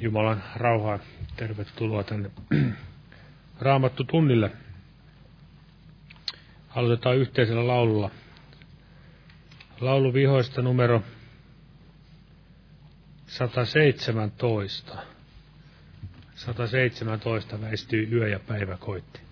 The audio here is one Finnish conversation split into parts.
Jumalan rauhaa. Tervetuloa tänne Raamattu tunnille. Aloitetaan yhteisellä laululla. Laulu vihoista numero 117. 117 väistyy yö ja päivä koitti.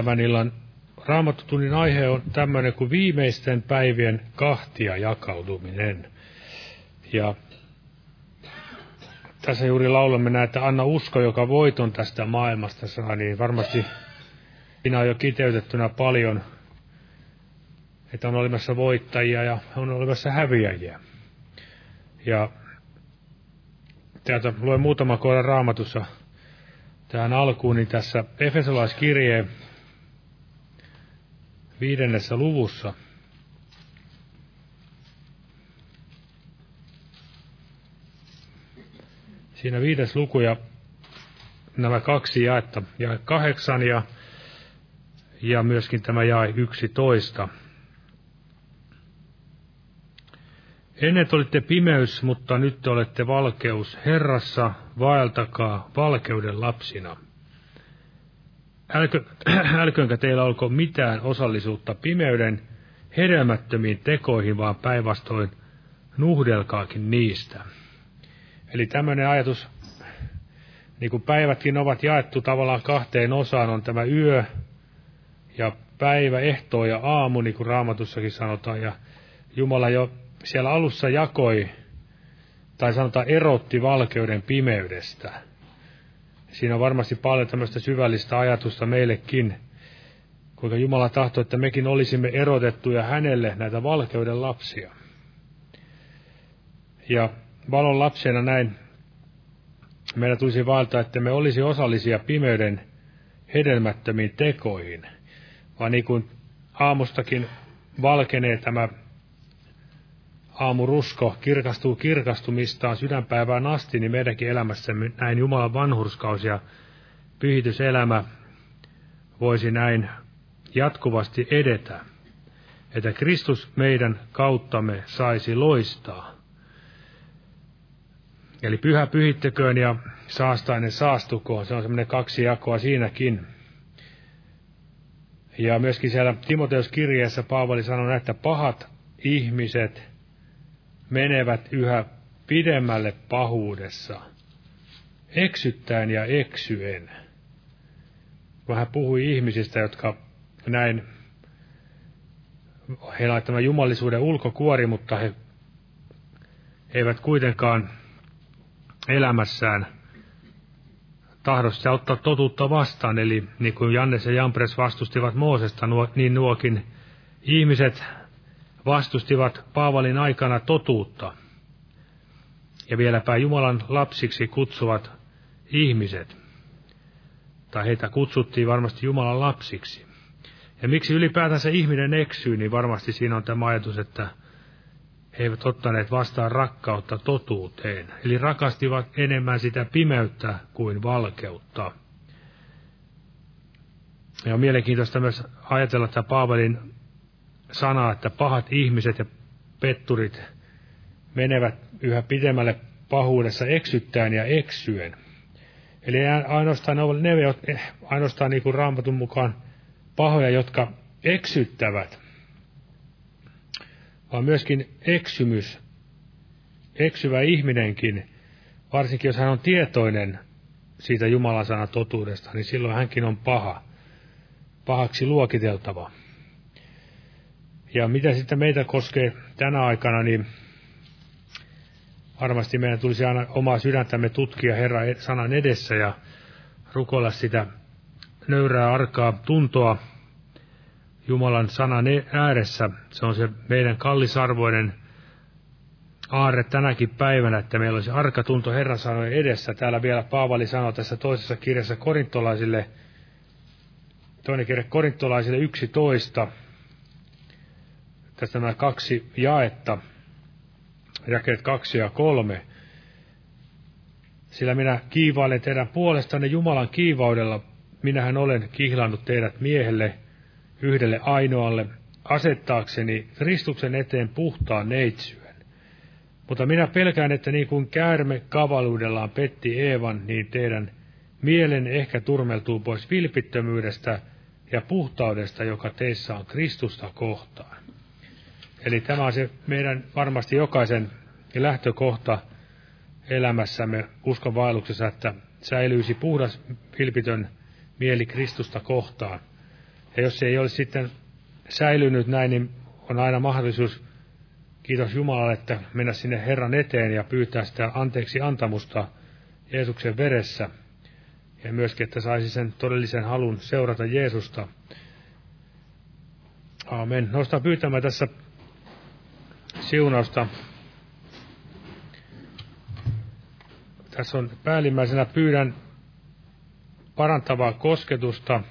Tämän illan raamattutunnin aihe on tämmöinen kuin viimeisten päivien kahtia jakautuminen. Ja tässä juuri laulamme näitä Anna usko, joka voiton tästä maailmasta saa, niin varmasti siinä on jo kiteytettynä paljon, että on olemassa voittajia ja on olemassa häviäjiä. Ja täältä luen muutama kohdan raamatussa tähän alkuun, niin tässä Efesolaiskirjeen viidennessä luvussa. Siinä viides luku ja nämä kaksi jaetta, jae kahdeksan ja, ja myöskin tämä jae yksitoista. Ennen olitte pimeys, mutta nyt te olette valkeus. Herrassa vaeltakaa valkeuden lapsina – Älkö, teillä olko mitään osallisuutta pimeyden hedelmättömiin tekoihin, vaan päinvastoin nuhdelkaakin niistä. Eli tämmöinen ajatus, niin kuin päivätkin ovat jaettu tavallaan kahteen osaan, on tämä yö ja päivä, ehtoo ja aamu, niin kuin raamatussakin sanotaan, ja Jumala jo siellä alussa jakoi, tai sanotaan erotti valkeuden pimeydestä – Siinä on varmasti paljon tämmöistä syvällistä ajatusta meillekin, kuinka Jumala tahtoi, että mekin olisimme erotettuja hänelle näitä valkeuden lapsia. Ja valon lapsena näin meidän tulisi vaeltaa, että me olisi osallisia pimeyden hedelmättömiin tekoihin, vaan niin kuin aamustakin valkenee tämä aamurusko kirkastuu kirkastumistaan sydänpäivään asti, niin meidänkin elämässämme näin Jumalan vanhurskaus ja pyhityselämä voisi näin jatkuvasti edetä, että Kristus meidän kauttamme saisi loistaa. Eli pyhä pyhittäköön ja saastainen saastukoon. Se on semmoinen kaksi jakoa siinäkin. Ja myöskin siellä Timoteus kirjeessä Paavali sanoi, että pahat ihmiset menevät yhä pidemmälle pahuudessa, eksyttäen ja eksyen. Kun hän puhui ihmisistä, jotka näin, heillä on tämä jumalisuuden ulkokuori, mutta he eivät kuitenkaan elämässään tahdossa ottaa totuutta vastaan. Eli niin kuin Jannes ja Jampres vastustivat Moosesta, niin nuokin ihmiset vastustivat Paavalin aikana totuutta. Ja vieläpä Jumalan lapsiksi kutsuvat ihmiset. Tai heitä kutsuttiin varmasti Jumalan lapsiksi. Ja miksi ylipäätänsä ihminen eksyy, niin varmasti siinä on tämä ajatus, että he eivät ottaneet vastaan rakkautta totuuteen, eli rakastivat enemmän sitä pimeyttä kuin valkeutta. Ja on mielenkiintoista myös ajatella että Paavalin sanaa, että pahat ihmiset ja petturit menevät yhä pidemmälle pahuudessa eksyttäen ja eksyen. Eli ainoastaan ne, ovat ne ainoastaan niin kuin raamatun mukaan pahoja, jotka eksyttävät, vaan myöskin eksymys, eksyvä ihminenkin, varsinkin jos hän on tietoinen siitä Jumalan sanan totuudesta, niin silloin hänkin on paha, pahaksi luokiteltava. Ja mitä sitten meitä koskee tänä aikana, niin varmasti meidän tulisi aina omaa sydäntämme tutkia Herran sanan edessä ja rukoilla sitä nöyrää arkaa tuntoa Jumalan sanan e- ääressä. Se on se meidän kallisarvoinen aarre tänäkin päivänä, että meillä olisi arkatunto Herran sanojen edessä. Täällä vielä Paavali sanoi tässä toisessa kirjassa korintolaisille, toinen kirja korintolaisille 11, tästä nämä kaksi jaetta, jakeet kaksi ja kolme. Sillä minä kiivailen teidän puolestanne Jumalan kiivaudella, minähän olen kihlannut teidät miehelle, yhdelle ainoalle, asettaakseni Kristuksen eteen puhtaan neitsyen. Mutta minä pelkään, että niin kuin käärme kavaluudellaan petti Eevan, niin teidän mielen ehkä turmeltuu pois vilpittömyydestä ja puhtaudesta, joka teissä on Kristusta kohtaan. Eli tämä on se meidän varmasti jokaisen lähtökohta elämässämme uskon vaelluksessa, että säilyisi puhdas, vilpitön mieli Kristusta kohtaan. Ja jos se ei olisi sitten säilynyt näin, niin on aina mahdollisuus, kiitos Jumalalle, että mennä sinne Herran eteen ja pyytää sitä anteeksi antamusta Jeesuksen veressä. Ja myöskin, että saisi sen todellisen halun seurata Jeesusta. Aamen. Nostan pyytämään tässä siunausta. Tässä on päällimmäisenä pyydän parantavaa kosketusta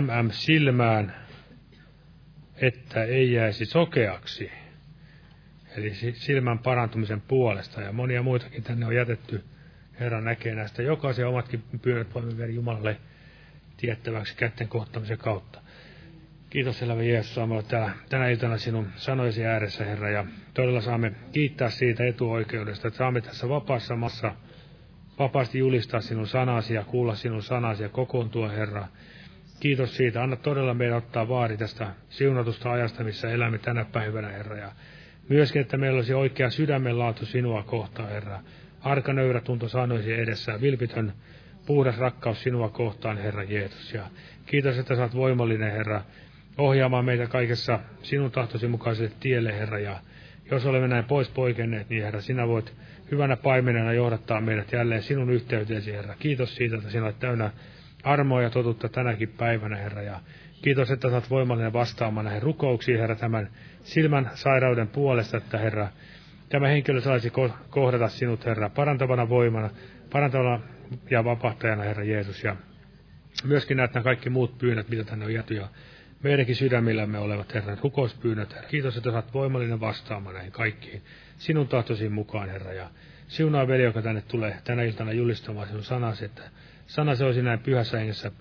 MM silmään, että ei jäisi sokeaksi. Eli silmän parantumisen puolesta. Ja monia muitakin tänne on jätetty. Herra näkee näistä jokaisen omatkin pyynnöt voimme viedä Jumalalle tiettäväksi kätten kohtamisen kautta. Kiitos elävä Jeesus, saamme olla täällä tänä iltana sinun sanoisi ääressä, Herra, ja todella saamme kiittää siitä etuoikeudesta, että saamme tässä vapaassa maassa vapaasti julistaa sinun sanasi ja kuulla sinun sanasi ja kokoontua, Herra. Kiitos siitä. Anna todella meidän ottaa vaari tästä siunatusta ajasta, missä elämme tänä päivänä, Herra. Ja myöskin, että meillä olisi oikea sydämenlaatu sinua kohtaan, Herra. Arka nöyrä tunto sanoisi edessä, vilpitön puhdas rakkaus sinua kohtaan, Herra Jeesus. Ja kiitos, että saat voimallinen, Herra, ohjaamaan meitä kaikessa sinun tahtosi mukaiselle tielle, Herra. Ja jos olemme näin pois poikenneet, niin Herra, sinä voit hyvänä paimenena johdattaa meidät jälleen sinun yhteyteesi, Herra. Kiitos siitä, että sinä olet täynnä armoa ja totuutta tänäkin päivänä, Herra. Ja kiitos, että saat voimallinen vastaamaan näihin rukouksiin, Herra, tämän silmän sairauden puolesta, että Herra, tämä henkilö saisi kohdata sinut, Herra, parantavana voimana, parantavana ja vapahtajana, Herra Jeesus. Ja myöskin näet nämä kaikki muut pyynnöt, mitä tänne on jäty, ja meidänkin sydämillämme olevat, Herra, rukouspyynnöt, Herra. Kiitos, että saat voimallinen vastaamaan näihin kaikkiin sinun tahtosi mukaan, Herra. Ja siunaa veli, joka tänne tulee tänä iltana julistamaan sinun sanasi, että sanasi olisi näin pyhässä hengessä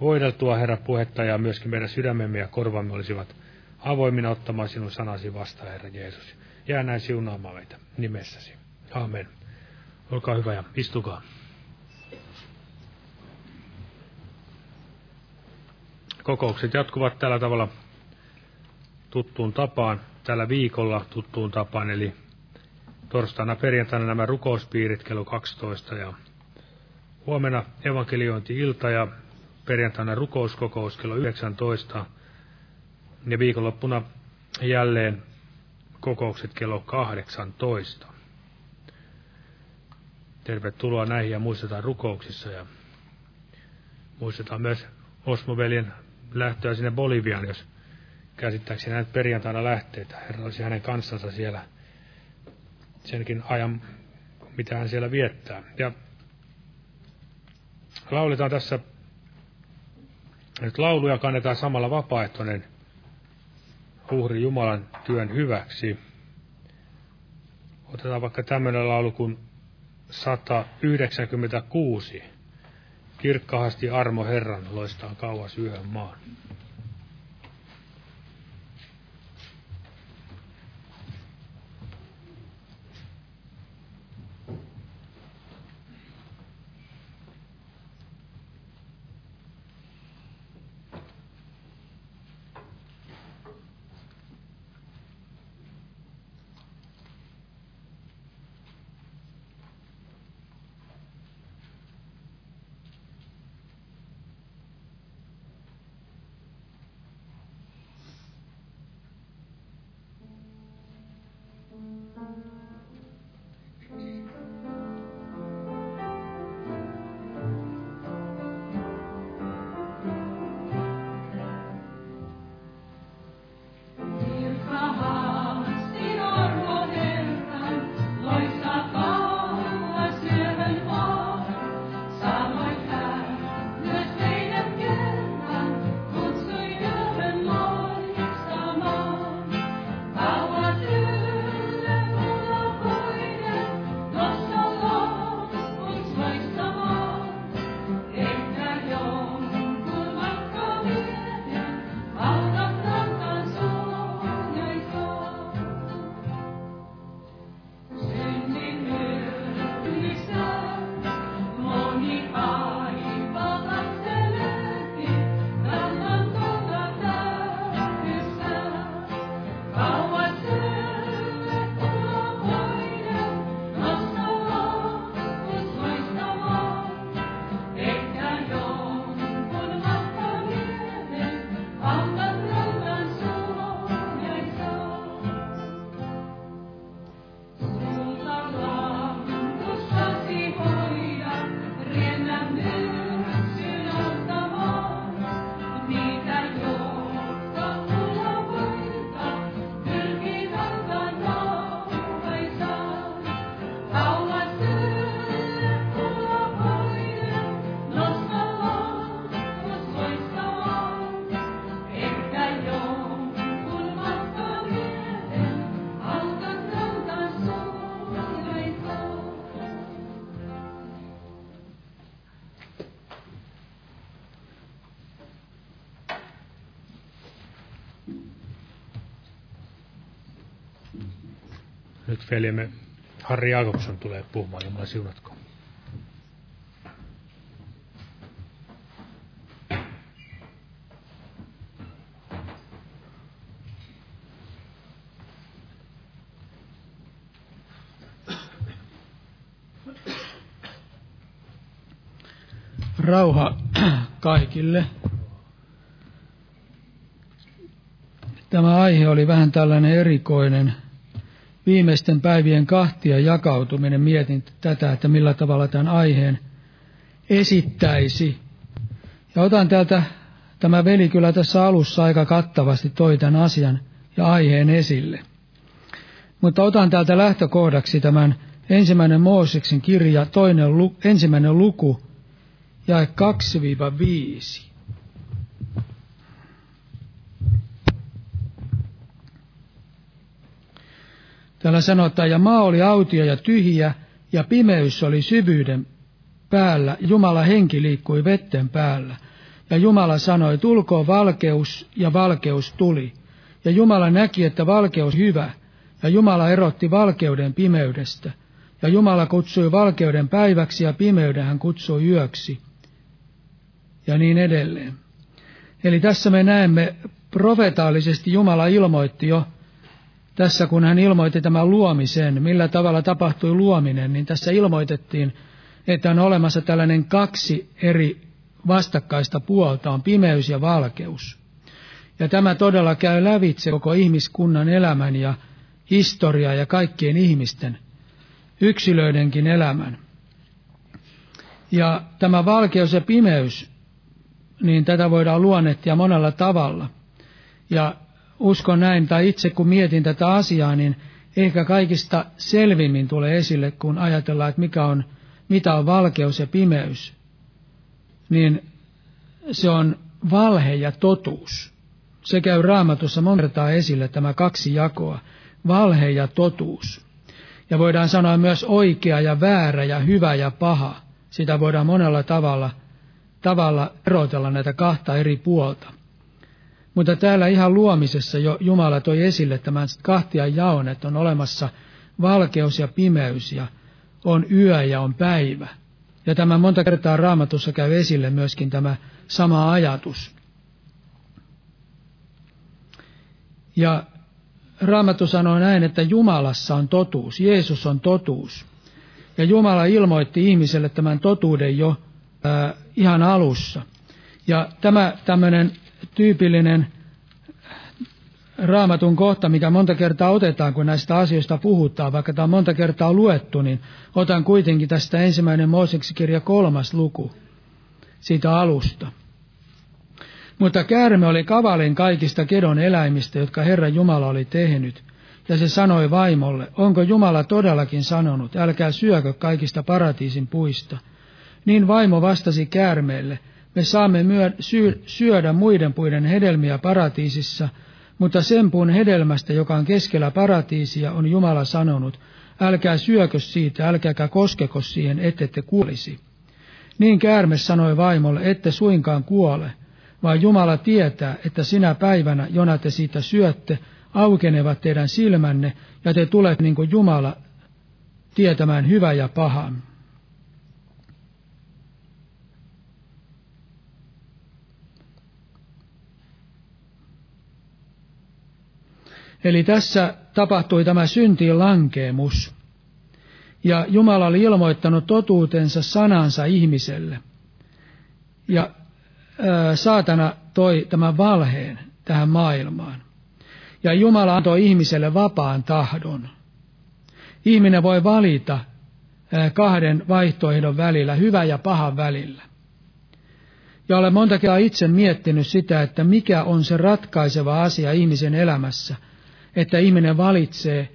voideltua, Herra, puhetta ja myöskin meidän sydämemme ja korvamme olisivat avoimina ottamaan sinun sanasi vastaan, Herra Jeesus. Jää näin siunaamaan meitä nimessäsi. Amen. Olkaa hyvä ja istukaa. Kokoukset jatkuvat tällä tavalla tuttuun tapaan, tällä viikolla tuttuun tapaan, eli torstaina perjantaina nämä rukouspiirit kello 12 ja huomenna evankeliointi-ilta ja perjantaina rukouskokous kello 19 ja viikonloppuna jälleen kokoukset kello 18. Tervetuloa näihin ja muistetaan rukouksissa ja muistetaan myös Osmoveljen lähtöä sinne Boliviaan, jos käsittääkseni näin perjantaina lähteitä. Herra olisi hänen kanssansa siellä senkin ajan, mitä hän siellä viettää. Ja lauletaan tässä nyt lauluja kannetaan samalla vapaaehtoinen uhri Jumalan työn hyväksi. Otetaan vaikka tämmöinen laulu kuin 196. Kirkkahasti armo Herran loistaa kauas yhden maan. Veljemme Harri Jakobson tulee puhumaan, Jumala siunatko. Rauha kaikille. Tämä aihe oli vähän tällainen erikoinen – viimeisten päivien kahtia jakautuminen, mietin tätä, että millä tavalla tämän aiheen esittäisi. Ja otan täältä, tämä veli kyllä tässä alussa aika kattavasti toi tämän asian ja aiheen esille. Mutta otan täältä lähtökohdaksi tämän ensimmäinen Mooseksen kirja, toinen, ensimmäinen luku, jae 2-5. Täällä sanotaan, ja maa oli autio ja tyhjä, ja pimeys oli syvyyden päällä, Jumala henki liikkui vetten päällä. Ja Jumala sanoi, tulkoon valkeus, ja valkeus tuli. Ja Jumala näki, että valkeus hyvä, ja Jumala erotti valkeuden pimeydestä. Ja Jumala kutsui valkeuden päiväksi ja pimeyden hän kutsui yöksi. Ja niin edelleen. Eli tässä me näemme profetaalisesti Jumala ilmoitti jo tässä kun hän ilmoitti tämän luomisen, millä tavalla tapahtui luominen, niin tässä ilmoitettiin, että on olemassa tällainen kaksi eri vastakkaista puolta, on pimeys ja valkeus. Ja tämä todella käy lävitse koko ihmiskunnan elämän ja historiaa ja kaikkien ihmisten, yksilöidenkin elämän. Ja tämä valkeus ja pimeys, niin tätä voidaan luonnehtia monella tavalla. Ja uskon näin, tai itse kun mietin tätä asiaa, niin ehkä kaikista selvimmin tulee esille, kun ajatellaan, että mikä on, mitä on valkeus ja pimeys, niin se on valhe ja totuus. Se käy raamatussa monta esille tämä kaksi jakoa, valhe ja totuus. Ja voidaan sanoa myös oikea ja väärä ja hyvä ja paha. Sitä voidaan monella tavalla, tavalla erotella näitä kahta eri puolta. Mutta täällä ihan luomisessa jo Jumala toi esille tämän kahtia jaon, että on olemassa valkeus ja pimeys ja on yö ja on päivä. Ja tämä monta kertaa raamatussa käy esille myöskin tämä sama ajatus. Ja Raamattu sanoo näin, että Jumalassa on totuus, Jeesus on totuus. Ja Jumala ilmoitti ihmiselle tämän totuuden jo äh, ihan alussa. Ja tämä tämmöinen tyypillinen raamatun kohta, mikä monta kertaa otetaan, kun näistä asioista puhutaan, vaikka tämä on monta kertaa luettu, niin otan kuitenkin tästä ensimmäinen Mooseksi kirja kolmas luku siitä alusta. Mutta käärme oli kavalin kaikista kedon eläimistä, jotka Herra Jumala oli tehnyt, ja se sanoi vaimolle, onko Jumala todellakin sanonut, älkää syökö kaikista paratiisin puista. Niin vaimo vastasi käärmeelle, me saamme myö- syö- syödä muiden puiden hedelmiä paratiisissa, mutta sen puun hedelmästä, joka on keskellä paratiisia, on Jumala sanonut, älkää syökö siitä, älkääkä koskeko siihen, ettette kuolisi. Niin käärme sanoi vaimolle, ette suinkaan kuole, vaan Jumala tietää, että sinä päivänä, jona te siitä syötte, aukenevat teidän silmänne, ja te tulette niin kuin Jumala tietämään hyvä ja paha. Eli tässä tapahtui tämä syntiin lankeemus. Ja Jumala oli ilmoittanut totuutensa sanansa ihmiselle. Ja saatana toi tämän valheen tähän maailmaan. Ja Jumala antoi ihmiselle vapaan tahdon. Ihminen voi valita kahden vaihtoehdon välillä, hyvä ja pahan välillä. Ja olen monta kertaa itse miettinyt sitä, että mikä on se ratkaiseva asia ihmisen elämässä – että ihminen valitsee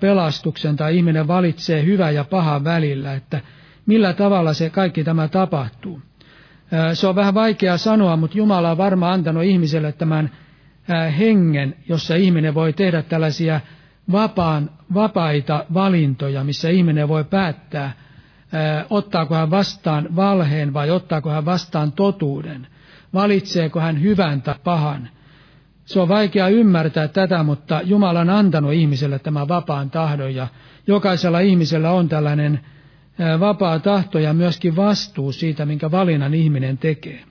pelastuksen tai ihminen valitsee hyvä ja paha välillä, että millä tavalla se kaikki tämä tapahtuu. Se on vähän vaikea sanoa, mutta Jumala on varmaan antanut ihmiselle tämän hengen, jossa ihminen voi tehdä tällaisia vapaan, vapaita valintoja, missä ihminen voi päättää, ottaako hän vastaan valheen vai ottaako hän vastaan totuuden, valitseeko hän hyvän tai pahan. Se on vaikea ymmärtää tätä, mutta Jumala on antanut ihmiselle tämän vapaan tahdon ja jokaisella ihmisellä on tällainen vapaa tahto ja myöskin vastuu siitä, minkä valinnan ihminen tekee.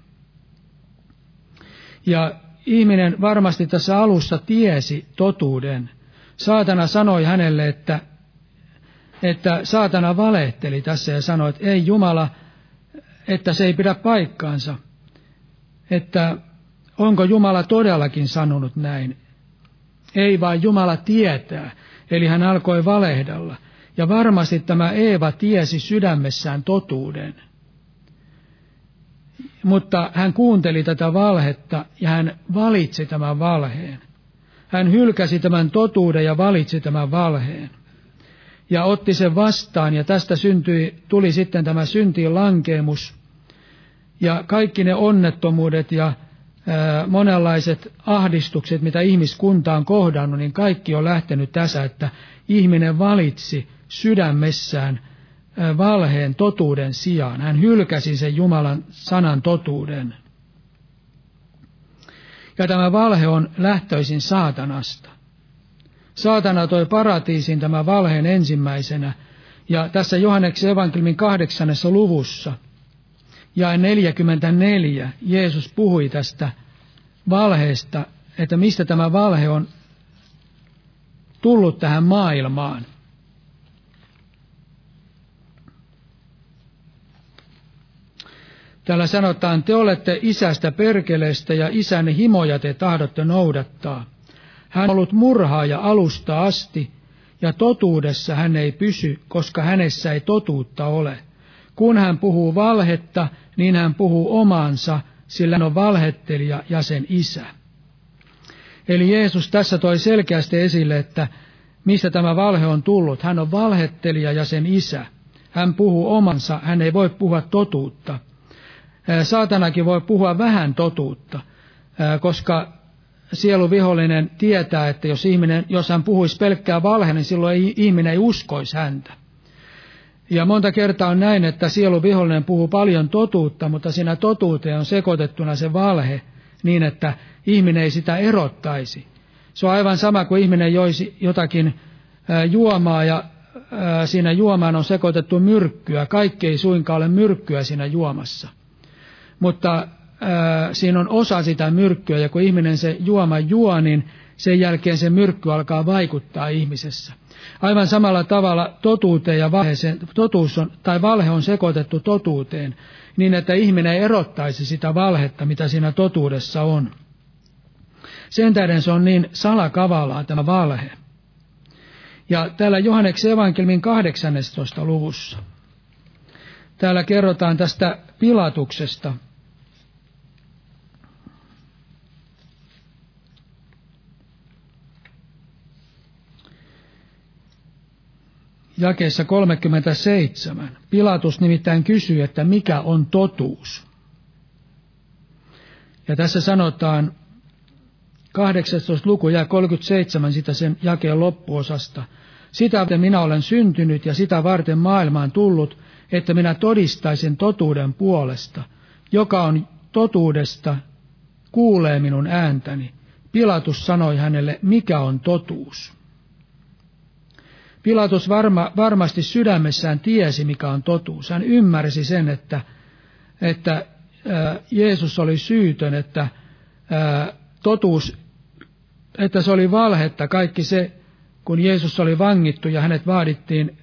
Ja ihminen varmasti tässä alussa tiesi totuuden. Saatana sanoi hänelle, että, että saatana valehteli tässä ja sanoi, että ei Jumala, että se ei pidä paikkaansa. Että Onko Jumala todellakin sanonut näin? Ei vaan Jumala tietää, eli hän alkoi valehdella. Ja varmasti tämä Eeva tiesi sydämessään totuuden. Mutta hän kuunteli tätä valhetta ja hän valitsi tämän valheen. Hän hylkäsi tämän totuuden ja valitsi tämän valheen. Ja otti sen vastaan ja tästä syntyi, tuli sitten tämä syntiin lankeemus. Ja kaikki ne onnettomuudet ja monenlaiset ahdistukset, mitä ihmiskunta on kohdannut, niin kaikki on lähtenyt tässä, että ihminen valitsi sydämessään valheen totuuden sijaan. Hän hylkäsi sen Jumalan sanan totuuden. Ja tämä valhe on lähtöisin saatanasta. Saatana toi paratiisin tämä valheen ensimmäisenä, Ja tässä Johanneksen evankeliumin kahdeksannessa luvussa ja 44 Jeesus puhui tästä valheesta, että mistä tämä valhe on tullut tähän maailmaan. Täällä sanotaan, te olette isästä perkeleestä ja isänne himoja te tahdotte noudattaa. Hän on ollut murhaaja alusta asti, ja totuudessa hän ei pysy, koska hänessä ei totuutta ole. Kun hän puhuu valhetta, niin hän puhuu omaansa, sillä hän on valhettelija ja sen isä. Eli Jeesus tässä toi selkeästi esille, että mistä tämä valhe on tullut. Hän on valhettelija ja sen isä. Hän puhuu omansa, hän ei voi puhua totuutta. Saatanakin voi puhua vähän totuutta, koska sieluvihollinen tietää, että jos, ihminen, jos hän puhuisi pelkkää valhe, niin silloin ihminen ei uskoisi häntä. Ja monta kertaa on näin, että sieluvihollinen puhuu paljon totuutta, mutta siinä totuuteen on sekoitettuna se valhe niin, että ihminen ei sitä erottaisi. Se on aivan sama kuin ihminen joisi jotakin juomaa ja siinä juomaan on sekoitettu myrkkyä. Kaikki ei suinkaan ole myrkkyä siinä juomassa. Mutta siinä on osa sitä myrkkyä ja kun ihminen se juoma juo, niin sen jälkeen se myrkky alkaa vaikuttaa ihmisessä. Aivan samalla tavalla totuuteen ja valheeseen, totuus on, tai valhe on sekoitettu totuuteen, niin että ihminen erottaisi sitä valhetta, mitä siinä totuudessa on. Sen tähden se on niin salakavalaa tämä valhe. Ja täällä Johanneksen evankelmin 18. luvussa, täällä kerrotaan tästä pilatuksesta, jakeessa 37. Pilatus nimittäin kysyy, että mikä on totuus. Ja tässä sanotaan 18. luku ja 37 sitä sen jakeen loppuosasta. Sitä varten minä olen syntynyt ja sitä varten maailmaan tullut, että minä todistaisin totuuden puolesta. Joka on totuudesta, kuulee minun ääntäni. Pilatus sanoi hänelle, mikä on totuus. Pilatus varma, varmasti sydämessään tiesi, mikä on totuus. Hän ymmärsi sen, että, että Jeesus oli syytön, että totuus, että se oli valhetta. Kaikki se, kun Jeesus oli vangittu ja hänet vaadittiin,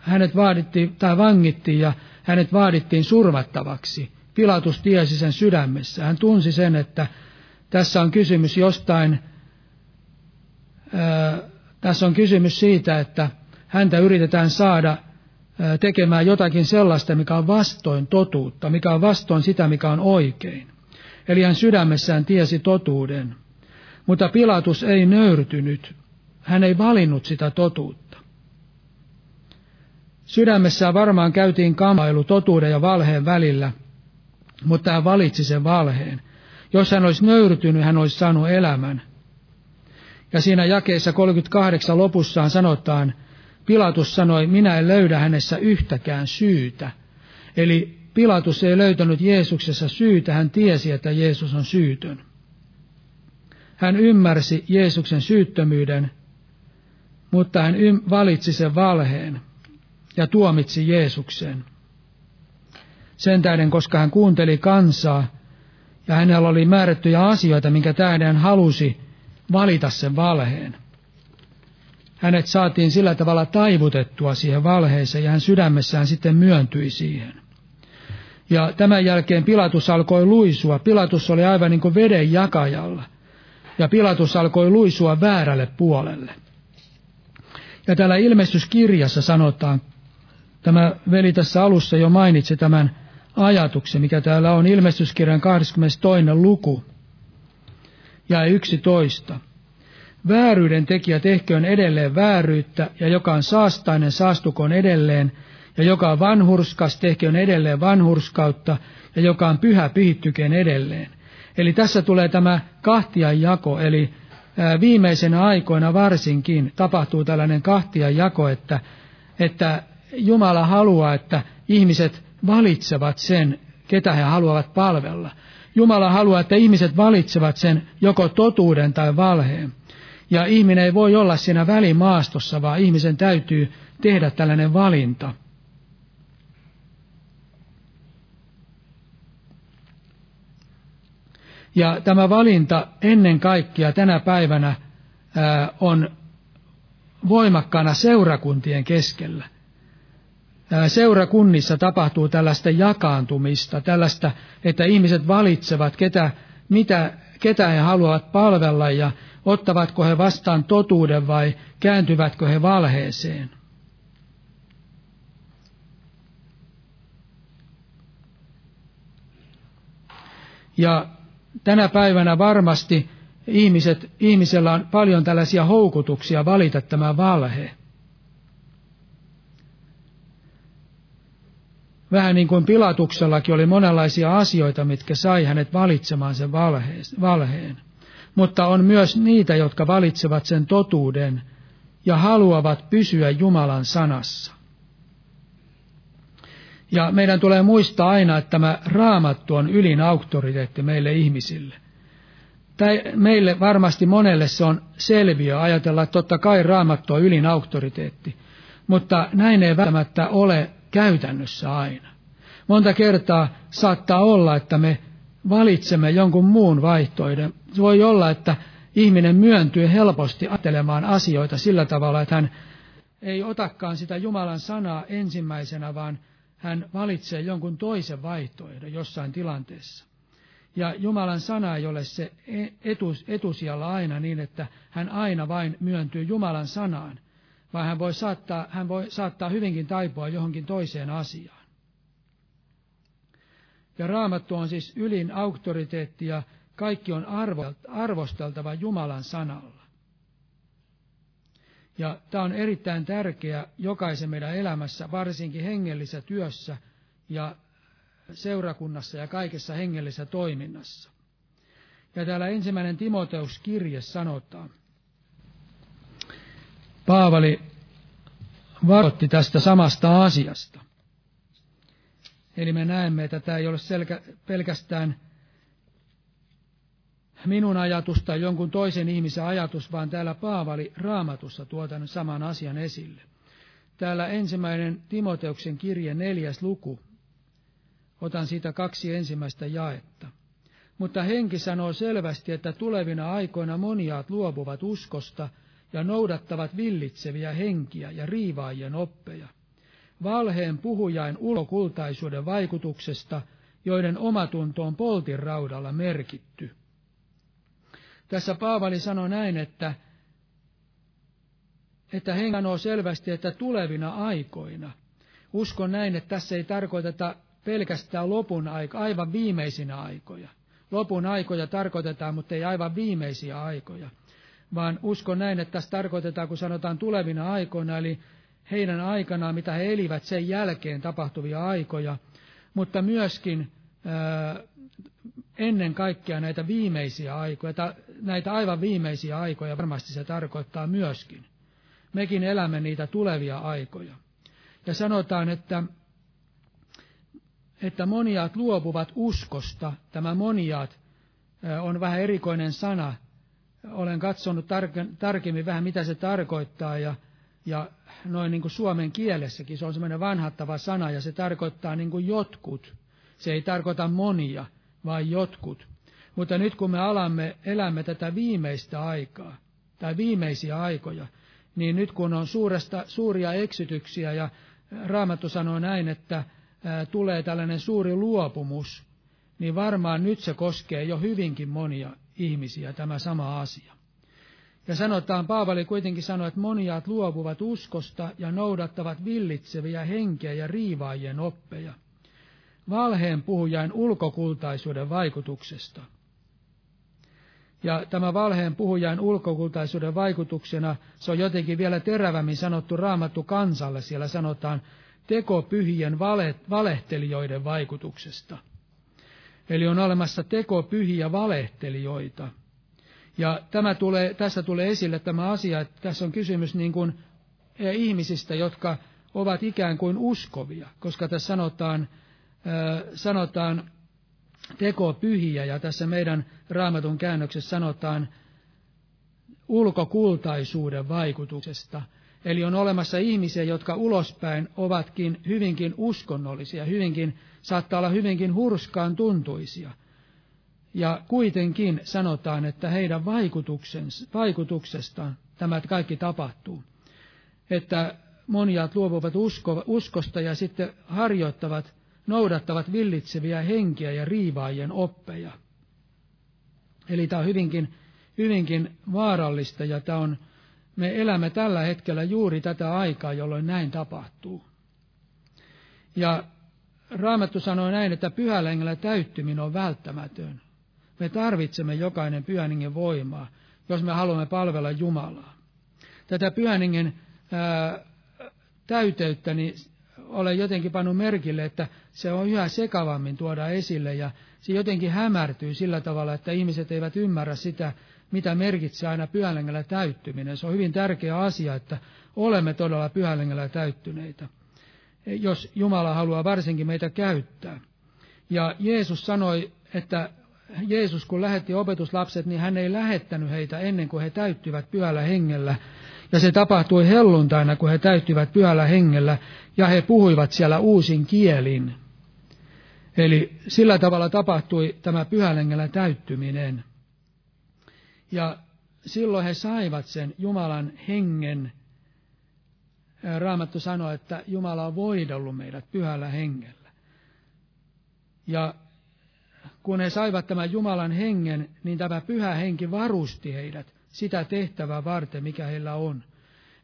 hänet vaadittiin tai vangittiin ja hänet vaadittiin surmattavaksi. Pilatus tiesi sen sydämessä. Hän tunsi sen, että tässä on kysymys jostain tässä on kysymys siitä, että häntä yritetään saada tekemään jotakin sellaista, mikä on vastoin totuutta, mikä on vastoin sitä, mikä on oikein. Eli hän sydämessään tiesi totuuden. Mutta Pilatus ei nöyrtynyt. Hän ei valinnut sitä totuutta. Sydämessään varmaan käytiin kamailu totuuden ja valheen välillä, mutta hän valitsi sen valheen. Jos hän olisi nöyrtynyt, hän olisi saanut elämän. Ja siinä jakeessa 38 lopussaan sanotaan, Pilatus sanoi, minä en löydä hänessä yhtäkään syytä. Eli Pilatus ei löytänyt Jeesuksessa syytä, hän tiesi, että Jeesus on syytön. Hän ymmärsi Jeesuksen syyttömyyden, mutta hän valitsi sen valheen ja tuomitsi Jeesuksen. Sen tähden, koska hän kuunteli kansaa ja hänellä oli määrättyjä asioita, minkä tähden hän halusi valita sen valheen. Hänet saatiin sillä tavalla taivutettua siihen valheeseen ja hän sydämessään sitten myöntyi siihen. Ja tämän jälkeen Pilatus alkoi luisua. Pilatus oli aivan niin kuin veden jakajalla. Ja Pilatus alkoi luisua väärälle puolelle. Ja täällä ilmestyskirjassa sanotaan, tämä veli tässä alussa jo mainitsi tämän ajatuksen, mikä täällä on ilmestyskirjan 22. luku ja 11. Vääryyden tekijä tehköön edelleen vääryyttä, ja joka on saastainen saastukoon edelleen, ja joka on vanhurskas tehköön edelleen vanhurskautta, ja joka on pyhä pyhittykeen edelleen. Eli tässä tulee tämä kahtiajako, eli viimeisenä aikoina varsinkin tapahtuu tällainen kahtiajako, että, että Jumala haluaa, että ihmiset valitsevat sen, ketä he haluavat palvella. Jumala haluaa, että ihmiset valitsevat sen joko totuuden tai valheen. Ja ihminen ei voi olla siinä välimaastossa, vaan ihmisen täytyy tehdä tällainen valinta. Ja tämä valinta ennen kaikkea tänä päivänä on voimakkaana seurakuntien keskellä. Seurakunnissa tapahtuu tällaista jakaantumista, tällaista, että ihmiset valitsevat, ketä, mitä, ketä he haluavat palvella ja ottavatko he vastaan totuuden vai kääntyvätkö he valheeseen. Ja tänä päivänä varmasti ihmiset, ihmisellä on paljon tällaisia houkutuksia valita tämä valhe. Vähän niin kuin Pilatuksellakin oli monenlaisia asioita, mitkä sai hänet valitsemaan sen valheen. Mutta on myös niitä, jotka valitsevat sen totuuden ja haluavat pysyä Jumalan sanassa. Ja meidän tulee muistaa aina, että tämä raamattu on ylin auktoriteetti meille ihmisille. Tai meille varmasti monelle se on selviö ajatella, että totta kai raamattu on ylin auktoriteetti. Mutta näin ei välttämättä ole käytännössä aina. Monta kertaa saattaa olla, että me valitsemme jonkun muun vaihtoehdon. Voi olla, että ihminen myöntyy helposti ajattelemaan asioita sillä tavalla, että hän ei otakaan sitä Jumalan sanaa ensimmäisenä, vaan hän valitsee jonkun toisen vaihtoehdon jossain tilanteessa. Ja Jumalan sana ei ole se e- etus, etusijalla aina niin, että hän aina vain myöntyy Jumalan sanaan, vaan hän voi saattaa, hän voi saattaa hyvinkin taipua johonkin toiseen asiaan. Ja raamattu on siis ylin auktoriteetti ja kaikki on arvosteltava Jumalan sanalla. Ja tämä on erittäin tärkeä jokaisen meidän elämässä, varsinkin hengellisessä työssä ja seurakunnassa ja kaikessa hengellisessä toiminnassa. Ja täällä ensimmäinen Timoteus-kirje sanotaan. Paavali varoitti tästä samasta asiasta. Eli me näemme, että tämä ei ole selkä, pelkästään minun ajatus tai jonkun toisen ihmisen ajatus, vaan täällä Paavali raamatussa tuo tämän saman asian esille. Täällä ensimmäinen Timoteuksen kirje neljäs luku. Otan siitä kaksi ensimmäistä jaetta. Mutta henki sanoo selvästi, että tulevina aikoina moniaat luopuvat uskosta ja noudattavat villitseviä henkiä ja riivaajien oppeja. Valheen puhujain ulokultaisuuden vaikutuksesta, joiden omatunto on poltin raudalla merkitty. Tässä Paavali sanoi näin, että, että henki sanoo selvästi, että tulevina aikoina. Uskon näin, että tässä ei tarkoiteta pelkästään lopun aika, aivan viimeisinä aikoja. Lopun aikoja tarkoitetaan, mutta ei aivan viimeisiä aikoja. Vaan uskon näin, että tässä tarkoitetaan, kun sanotaan tulevina aikoina, eli heidän aikanaan, mitä he elivät sen jälkeen tapahtuvia aikoja, mutta myöskin ennen kaikkea näitä viimeisiä aikoja, näitä aivan viimeisiä aikoja varmasti se tarkoittaa myöskin. Mekin elämme niitä tulevia aikoja. Ja sanotaan, että että moniaat luopuvat uskosta. Tämä moniaat on vähän erikoinen sana. Olen katsonut tarkemmin vähän, mitä se tarkoittaa, ja, ja noin niin kuin suomen kielessäkin se on semmoinen vanhattava sana, ja se tarkoittaa niin kuin jotkut. Se ei tarkoita monia, vaan jotkut. Mutta nyt kun me alamme, elämme tätä viimeistä aikaa, tai viimeisiä aikoja, niin nyt kun on suuresta, suuria eksytyksiä, ja Raamattu sanoo näin, että tulee tällainen suuri luopumus, niin varmaan nyt se koskee jo hyvinkin monia ihmisiä tämä sama asia. Ja sanotaan, Paavali kuitenkin sanoi, että moniaat luopuvat uskosta ja noudattavat villitseviä henkeä ja riivaajien oppeja. Valheen puhujain ulkokultaisuuden vaikutuksesta. Ja tämä valheen puhujain ulkokultaisuuden vaikutuksena, se on jotenkin vielä terävämmin sanottu raamattu kansalle. Siellä sanotaan, tekopyhien valehtelijoiden vaikutuksesta. Eli on olemassa tekopyhiä valehtelijoita. Ja tämä tulee, tässä tulee esille tämä asia, että tässä on kysymys niin kuin eh, ihmisistä, jotka ovat ikään kuin uskovia, koska tässä sanotaan, äh, sanotaan tekopyhiä, ja tässä meidän raamatun käännöksessä sanotaan ulkokultaisuuden vaikutuksesta. Eli on olemassa ihmisiä, jotka ulospäin ovatkin hyvinkin uskonnollisia, hyvinkin, saattaa olla hyvinkin hurskaan tuntuisia. Ja kuitenkin sanotaan, että heidän vaikutuksestaan tämä kaikki tapahtuu. Että moniat luovuvat usko, uskosta ja sitten harjoittavat, noudattavat villitseviä henkiä ja riivaajien oppeja. Eli tämä on hyvinkin, hyvinkin vaarallista ja tämä on, me elämme tällä hetkellä juuri tätä aikaa, jolloin näin tapahtuu. Ja Raamattu sanoo näin, että pyhällä hengellä täyttyminen on välttämätön. Me tarvitsemme jokainen pyhän hengen voimaa, jos me haluamme palvella Jumalaa. Tätä pyhän hengen ää, täyteyttä, niin olen jotenkin pannut merkille, että se on yhä sekavammin tuoda esille ja se jotenkin hämärtyy sillä tavalla, että ihmiset eivät ymmärrä sitä, mitä merkitsee aina pyhällengellä täyttyminen. Se on hyvin tärkeä asia, että olemme todella pyhällengellä täyttyneitä, jos Jumala haluaa varsinkin meitä käyttää. Ja Jeesus sanoi, että Jeesus kun lähetti opetuslapset, niin hän ei lähettänyt heitä ennen kuin he täyttyvät pyhällä hengellä, ja se tapahtui helluntaina, kun he täyttyivät pyhällä hengellä, ja he puhuivat siellä uusin kielin. Eli sillä tavalla tapahtui tämä pyhällä hengellä täyttyminen. Ja silloin he saivat sen Jumalan hengen. Raamattu sanoi, että Jumala on voidellut meidät pyhällä hengellä. Ja kun he saivat tämän Jumalan hengen, niin tämä pyhä henki varusti heidät sitä tehtävää varten, mikä heillä on.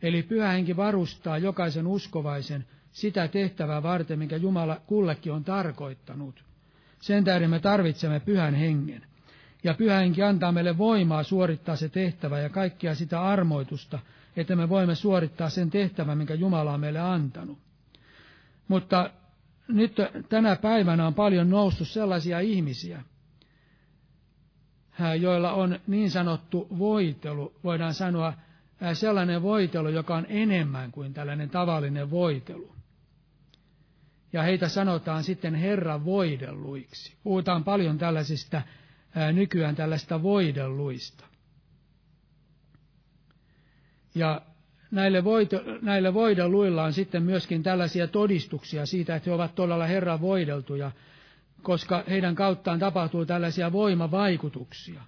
Eli pyhä henki varustaa jokaisen uskovaisen sitä tehtävää varten, mikä Jumala kullekin on tarkoittanut. Sen tähden me tarvitsemme pyhän hengen. Ja pyhä henki antaa meille voimaa suorittaa se tehtävä ja kaikkia sitä armoitusta, että me voimme suorittaa sen tehtävän, minkä Jumala on meille antanut. Mutta nyt tänä päivänä on paljon noussut sellaisia ihmisiä, joilla on niin sanottu voitelu, voidaan sanoa sellainen voitelu, joka on enemmän kuin tällainen tavallinen voitelu. Ja heitä sanotaan sitten Herran voidelluiksi. Puhutaan paljon tällaisista nykyään tällaista voidelluista. Ja näille, voito, näille voidelluilla on sitten myöskin tällaisia todistuksia siitä, että he ovat todella Herran voideltuja, koska heidän kauttaan tapahtuu tällaisia voimavaikutuksia.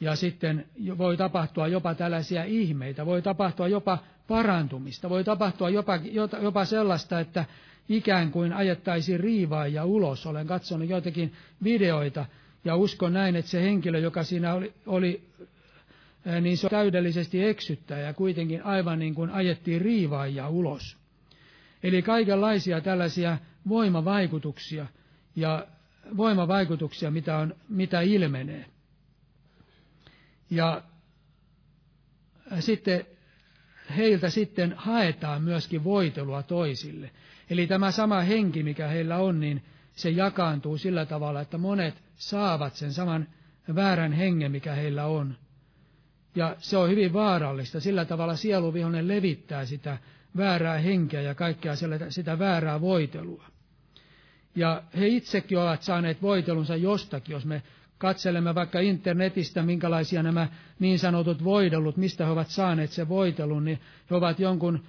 Ja sitten voi tapahtua jopa tällaisia ihmeitä, voi tapahtua jopa parantumista, voi tapahtua jopa, jopa sellaista, että ikään kuin ajettaisiin riivaajia ulos. Olen katsonut joitakin videoita ja uskon näin, että se henkilö, joka siinä oli, oli niin se täydellisesti eksyttää ja kuitenkin aivan niin kuin ajettiin riivaajia ulos. Eli kaikenlaisia tällaisia voimavaikutuksia ja voimavaikutuksia, mitä, on, mitä ilmenee. Ja sitten heiltä sitten haetaan myöskin voitelua toisille. Eli tämä sama henki, mikä heillä on, niin se jakaantuu sillä tavalla, että monet saavat sen saman väärän hengen, mikä heillä on. Ja se on hyvin vaarallista. Sillä tavalla sieluvihonen levittää sitä väärää henkeä ja kaikkea sitä väärää voitelua. Ja he itsekin ovat saaneet voitelunsa jostakin, jos me katselemme vaikka internetistä, minkälaisia nämä niin sanotut voidellut, mistä he ovat saaneet se voitelun, niin he ovat jonkun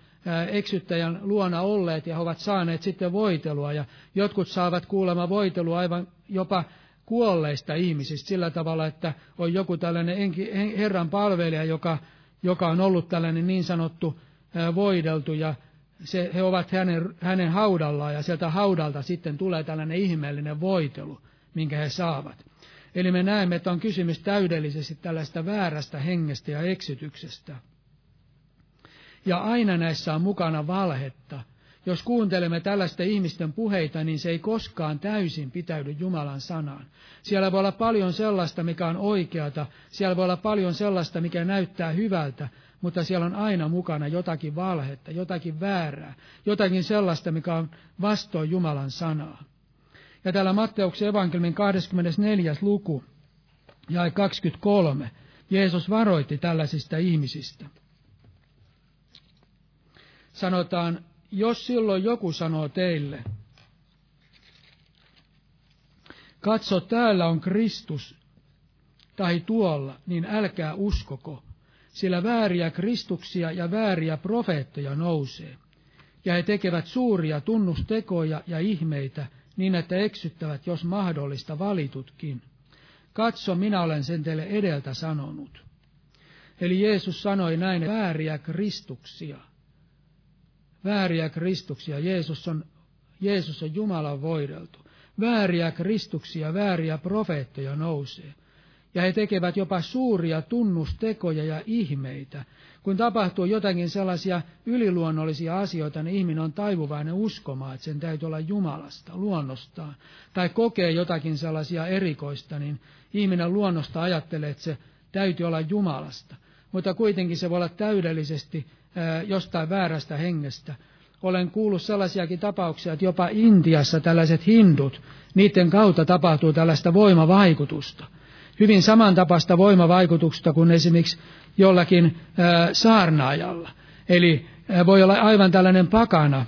eksyttäjän luona olleet ja he ovat saaneet sitten voitelua. Ja jotkut saavat kuulemma voitelua aivan jopa kuolleista ihmisistä sillä tavalla, että on joku tällainen Herran palvelija, joka, joka on ollut tällainen niin sanottu voideltu ja se, he ovat hänen, hänen haudallaan ja sieltä haudalta sitten tulee tällainen ihmeellinen voitelu, minkä he saavat. Eli me näemme, että on kysymys täydellisesti tällaista väärästä hengestä ja eksytyksestä. Ja aina näissä on mukana valhetta. Jos kuuntelemme tällaista ihmisten puheita, niin se ei koskaan täysin pitäydy Jumalan sanaan. Siellä voi olla paljon sellaista, mikä on oikeata, siellä voi olla paljon sellaista, mikä näyttää hyvältä, mutta siellä on aina mukana jotakin valhetta, jotakin väärää, jotakin sellaista, mikä on vastoin Jumalan sanaa. Ja täällä Matteuksen evankelmin 24. luku, ja 23, Jeesus varoitti tällaisista ihmisistä. Sanotaan, jos silloin joku sanoo teille, katso täällä on Kristus, tai tuolla, niin älkää uskoko, sillä vääriä kristuksia ja vääriä profeettoja nousee. Ja he tekevät suuria tunnustekoja ja ihmeitä, niin että eksyttävät, jos mahdollista, valitutkin. Katso, minä olen sen teille edeltä sanonut. Eli Jeesus sanoi näin, vääriä kristuksia. Vääriä kristuksia. Jeesus on, Jeesus on Jumalan voideltu. Vääriä kristuksia, vääriä profeettoja nousee ja he tekevät jopa suuria tunnustekoja ja ihmeitä. Kun tapahtuu jotakin sellaisia yliluonnollisia asioita, niin ihminen on taivuvainen uskomaan, että sen täytyy olla Jumalasta, luonnostaan. Tai kokee jotakin sellaisia erikoista, niin ihminen luonnosta ajattelee, että se täytyy olla Jumalasta. Mutta kuitenkin se voi olla täydellisesti jostain väärästä hengestä. Olen kuullut sellaisiakin tapauksia, että jopa Intiassa tällaiset hindut, niiden kautta tapahtuu tällaista voimavaikutusta – hyvin samantapaista voimavaikutusta kuin esimerkiksi jollakin saarnaajalla. Eli voi olla aivan tällainen pakana,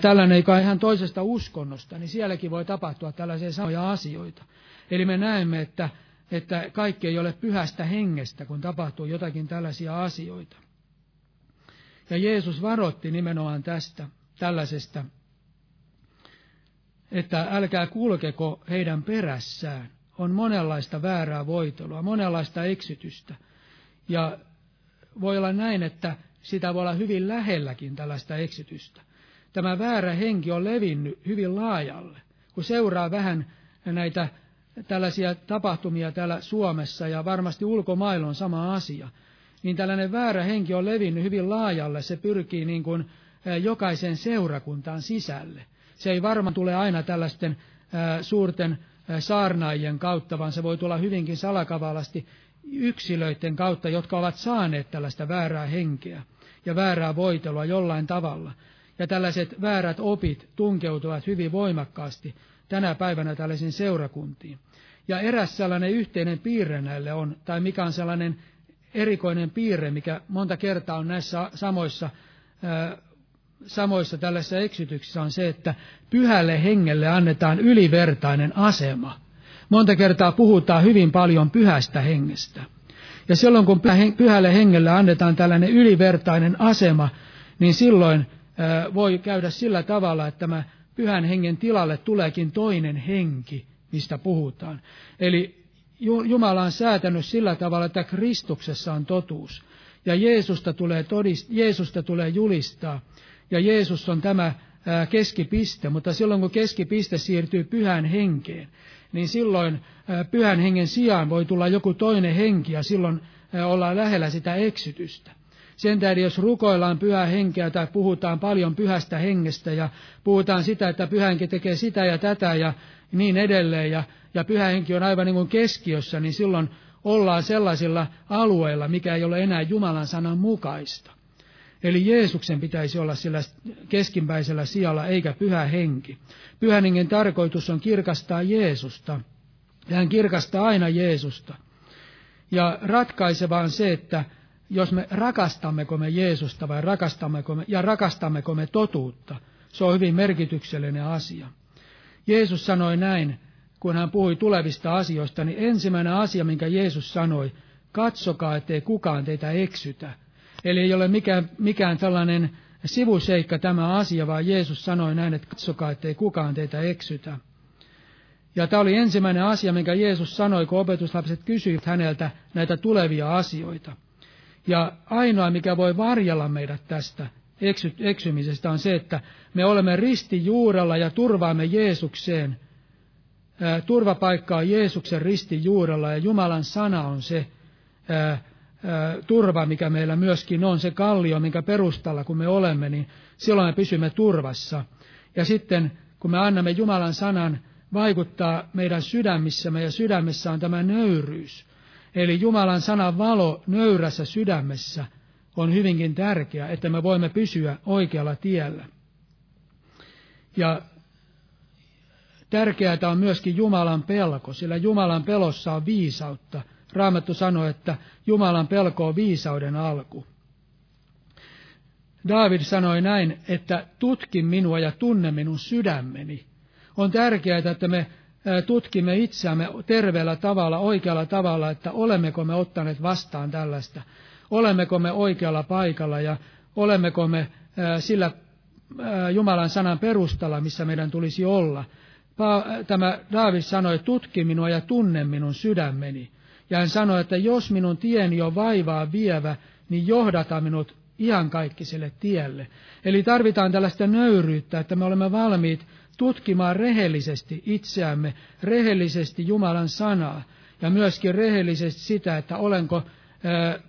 tällainen, joka on ihan toisesta uskonnosta, niin sielläkin voi tapahtua tällaisia samoja asioita. Eli me näemme, että, että kaikki ei ole pyhästä hengestä, kun tapahtuu jotakin tällaisia asioita. Ja Jeesus varoitti nimenomaan tästä, tällaisesta, että älkää kulkeko heidän perässään on monenlaista väärää voitelua, monenlaista eksytystä. Ja voi olla näin, että sitä voi olla hyvin lähelläkin tällaista eksytystä. Tämä väärä henki on levinnyt hyvin laajalle. Kun seuraa vähän näitä tällaisia tapahtumia täällä Suomessa ja varmasti ulkomailla on sama asia, niin tällainen väärä henki on levinnyt hyvin laajalle. Se pyrkii niin kuin jokaisen seurakuntaan sisälle. Se ei varmaan tule aina tällaisten suurten saarnaajien kautta, vaan se voi tulla hyvinkin salakavalasti yksilöiden kautta, jotka ovat saaneet tällaista väärää henkeä ja väärää voitelua jollain tavalla. Ja tällaiset väärät opit tunkeutuvat hyvin voimakkaasti tänä päivänä tällaisiin seurakuntiin. Ja eräs sellainen yhteinen piirre näille on, tai mikä on sellainen erikoinen piirre, mikä monta kertaa on näissä samoissa samoissa tällaisissa eksytyksissä on se, että pyhälle hengelle annetaan ylivertainen asema. Monta kertaa puhutaan hyvin paljon pyhästä hengestä. Ja silloin kun pyhälle hengelle annetaan tällainen ylivertainen asema, niin silloin voi käydä sillä tavalla, että tämä pyhän hengen tilalle tuleekin toinen henki, mistä puhutaan. Eli Jumala on säätänyt sillä tavalla, että Kristuksessa on totuus. Ja Jeesusta tulee, todist, Jeesusta tulee julistaa ja Jeesus on tämä keskipiste, mutta silloin kun keskipiste siirtyy pyhän henkeen, niin silloin pyhän hengen sijaan voi tulla joku toinen henki ja silloin ollaan lähellä sitä eksytystä. Sen tähden, jos rukoillaan pyhää henkeä tai puhutaan paljon pyhästä hengestä ja puhutaan sitä, että pyhä henki tekee sitä ja tätä ja niin edelleen ja, ja pyhä henki on aivan niin kuin keskiössä, niin silloin ollaan sellaisilla alueilla, mikä ei ole enää Jumalan sanan mukaista. Eli Jeesuksen pitäisi olla sillä keskimpäisellä sijalla, eikä pyhä henki. Pyhän hengen tarkoitus on kirkastaa Jeesusta. Ja hän kirkastaa aina Jeesusta. Ja ratkaiseva on se, että jos me rakastammeko me Jeesusta vai rakastammeko me, ja rakastammeko me totuutta, se on hyvin merkityksellinen asia. Jeesus sanoi näin, kun hän puhui tulevista asioista, niin ensimmäinen asia, minkä Jeesus sanoi, katsokaa, ettei kukaan teitä eksytä. Eli ei ole mikään, mikään tällainen sivuseikka tämä asia, vaan Jeesus sanoi näin, että katsokaa, ettei kukaan teitä eksytä. Ja tämä oli ensimmäinen asia, minkä Jeesus sanoi, kun opetuslapset kysyivät häneltä näitä tulevia asioita. Ja ainoa, mikä voi varjella meidät tästä eksy, eksymisestä, on se, että me olemme ristijuurella ja turvaamme Jeesukseen. Turvapaikka on Jeesuksen ristijuurella ja Jumalan sana on se, turva, mikä meillä myöskin on, se kallio, minkä perustalla kun me olemme, niin silloin me pysymme turvassa. Ja sitten kun me annamme Jumalan sanan vaikuttaa meidän sydämissämme, ja sydämessä on tämä nöyryys. Eli Jumalan sanan valo nöyrässä sydämessä on hyvinkin tärkeä, että me voimme pysyä oikealla tiellä. Ja tärkeää on myöskin Jumalan pelko, sillä Jumalan pelossa on viisautta – Raamattu sanoi, että Jumalan pelko on viisauden alku. David sanoi näin, että tutki minua ja tunne minun sydämeni. On tärkeää, että me tutkimme itseämme terveellä tavalla, oikealla tavalla, että olemmeko me ottaneet vastaan tällaista. olemmeko me oikealla paikalla ja olemmeko me sillä Jumalan sanan perustalla, missä meidän tulisi olla. Tämä Daavid sanoi, tutki minua ja tunne minun sydämeni. Ja hän sanoi, että jos minun tieni on vaivaa vievä, niin johdata minut iankaikkiselle tielle. Eli tarvitaan tällaista nöyryyttä, että me olemme valmiit tutkimaan rehellisesti itseämme, rehellisesti Jumalan sanaa ja myöskin rehellisesti sitä, että olenko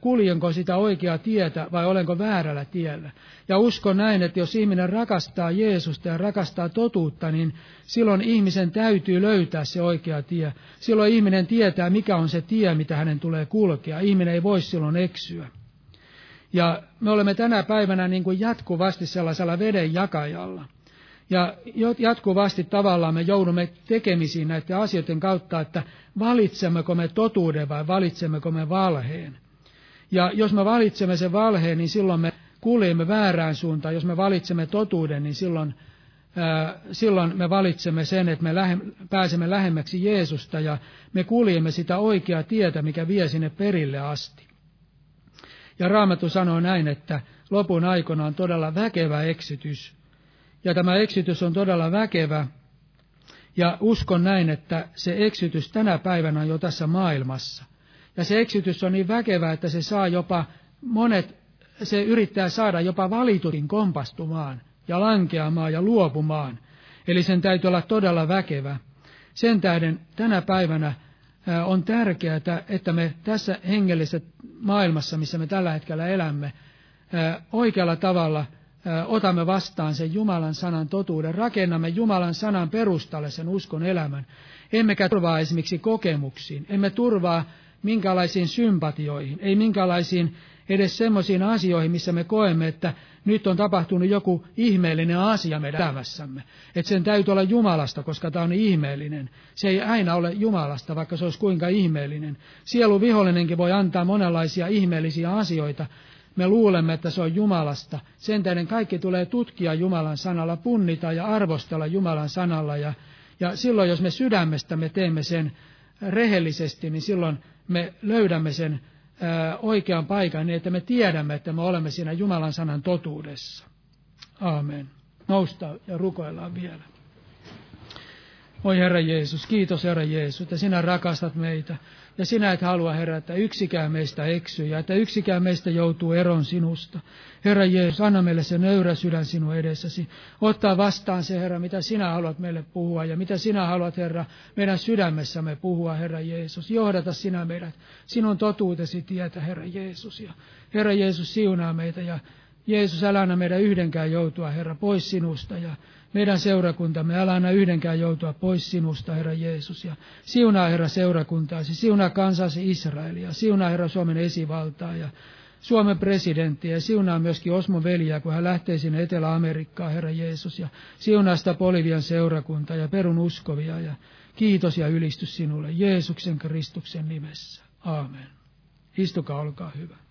kuljenko sitä oikeaa tietä vai olenko väärällä tiellä. Ja uskon näin, että jos ihminen rakastaa Jeesusta ja rakastaa totuutta, niin silloin ihmisen täytyy löytää se oikea tie. Silloin ihminen tietää, mikä on se tie, mitä hänen tulee kulkea. Ihminen ei voi silloin eksyä. Ja me olemme tänä päivänä niin kuin jatkuvasti sellaisella veden jakajalla. Ja jatkuvasti tavallaan me joudumme tekemisiin näiden asioiden kautta, että valitsemmeko me totuuden vai valitsemmeko me valheen. Ja jos me valitsemme sen valheen, niin silloin me kuljemme väärään suuntaan. Jos me valitsemme totuuden, niin silloin, ää, silloin me valitsemme sen, että me lähe, pääsemme lähemmäksi Jeesusta ja me kuljemme sitä oikeaa tietä, mikä vie sinne perille asti. Ja Raamattu sanoo näin, että lopun aikana on todella väkevä eksytys. Ja tämä eksytys on todella väkevä. Ja uskon näin, että se eksytys tänä päivänä on jo tässä maailmassa. Ja se eksytys on niin väkevä, että se saa jopa monet, se yrittää saada jopa valitutin kompastumaan ja lankeamaan ja luopumaan. Eli sen täytyy olla todella väkevä. Sen tähden tänä päivänä on tärkeää, että me tässä hengellisessä maailmassa, missä me tällä hetkellä elämme, oikealla tavalla otamme vastaan sen Jumalan sanan totuuden, rakennamme Jumalan sanan perustalle sen uskon elämän. Emmekä turvaa esimerkiksi kokemuksiin, emme turvaa minkälaisiin sympatioihin, ei minkälaisiin edes semmoisiin asioihin, missä me koemme, että nyt on tapahtunut joku ihmeellinen asia meidän elämässämme. Että sen täytyy olla Jumalasta, koska tämä on ihmeellinen. Se ei aina ole Jumalasta, vaikka se olisi kuinka ihmeellinen. Sielu vihollinenkin voi antaa monenlaisia ihmeellisiä asioita. Me luulemme, että se on Jumalasta. Sen tähden kaikki tulee tutkia Jumalan sanalla, punnita ja arvostella Jumalan sanalla. Ja, ja silloin, jos me sydämestämme teemme sen rehellisesti, niin silloin me löydämme sen oikean paikan niin, että me tiedämme, että me olemme siinä Jumalan sanan totuudessa. Aamen. Nousta ja rukoillaan vielä. Oi Herra Jeesus, kiitos Herra Jeesus, että sinä rakastat meitä. Ja sinä et halua, Herra, että yksikään meistä eksyy ja että yksikään meistä joutuu eron sinusta. Herra Jeesus, anna meille se nöyrä sydän sinun edessäsi. Ottaa vastaan se, Herra, mitä sinä haluat meille puhua ja mitä sinä haluat, Herra, meidän sydämessämme puhua, Herra Jeesus. Johdata sinä meidät sinun totuutesi tietä, Herra Jeesus. Ja Herra Jeesus, siunaa meitä ja Jeesus, älä anna meidän yhdenkään joutua, Herra, pois sinusta ja meidän seurakuntamme, älä anna yhdenkään joutua pois sinusta, Herra Jeesus. Ja siunaa, Herra, seurakuntaasi, siunaa kansasi Israelia, siunaa, Herra, Suomen esivaltaa ja Suomen presidenttiä ja siunaa myöskin Osmon veliä, kun hän lähtee sinne Etelä-Amerikkaan, Herra Jeesus, ja siunaa sitä Bolivian seurakuntaa ja perun uskovia, ja kiitos ja ylistys sinulle Jeesuksen Kristuksen nimessä. Aamen. Istukaa, olkaa hyvä.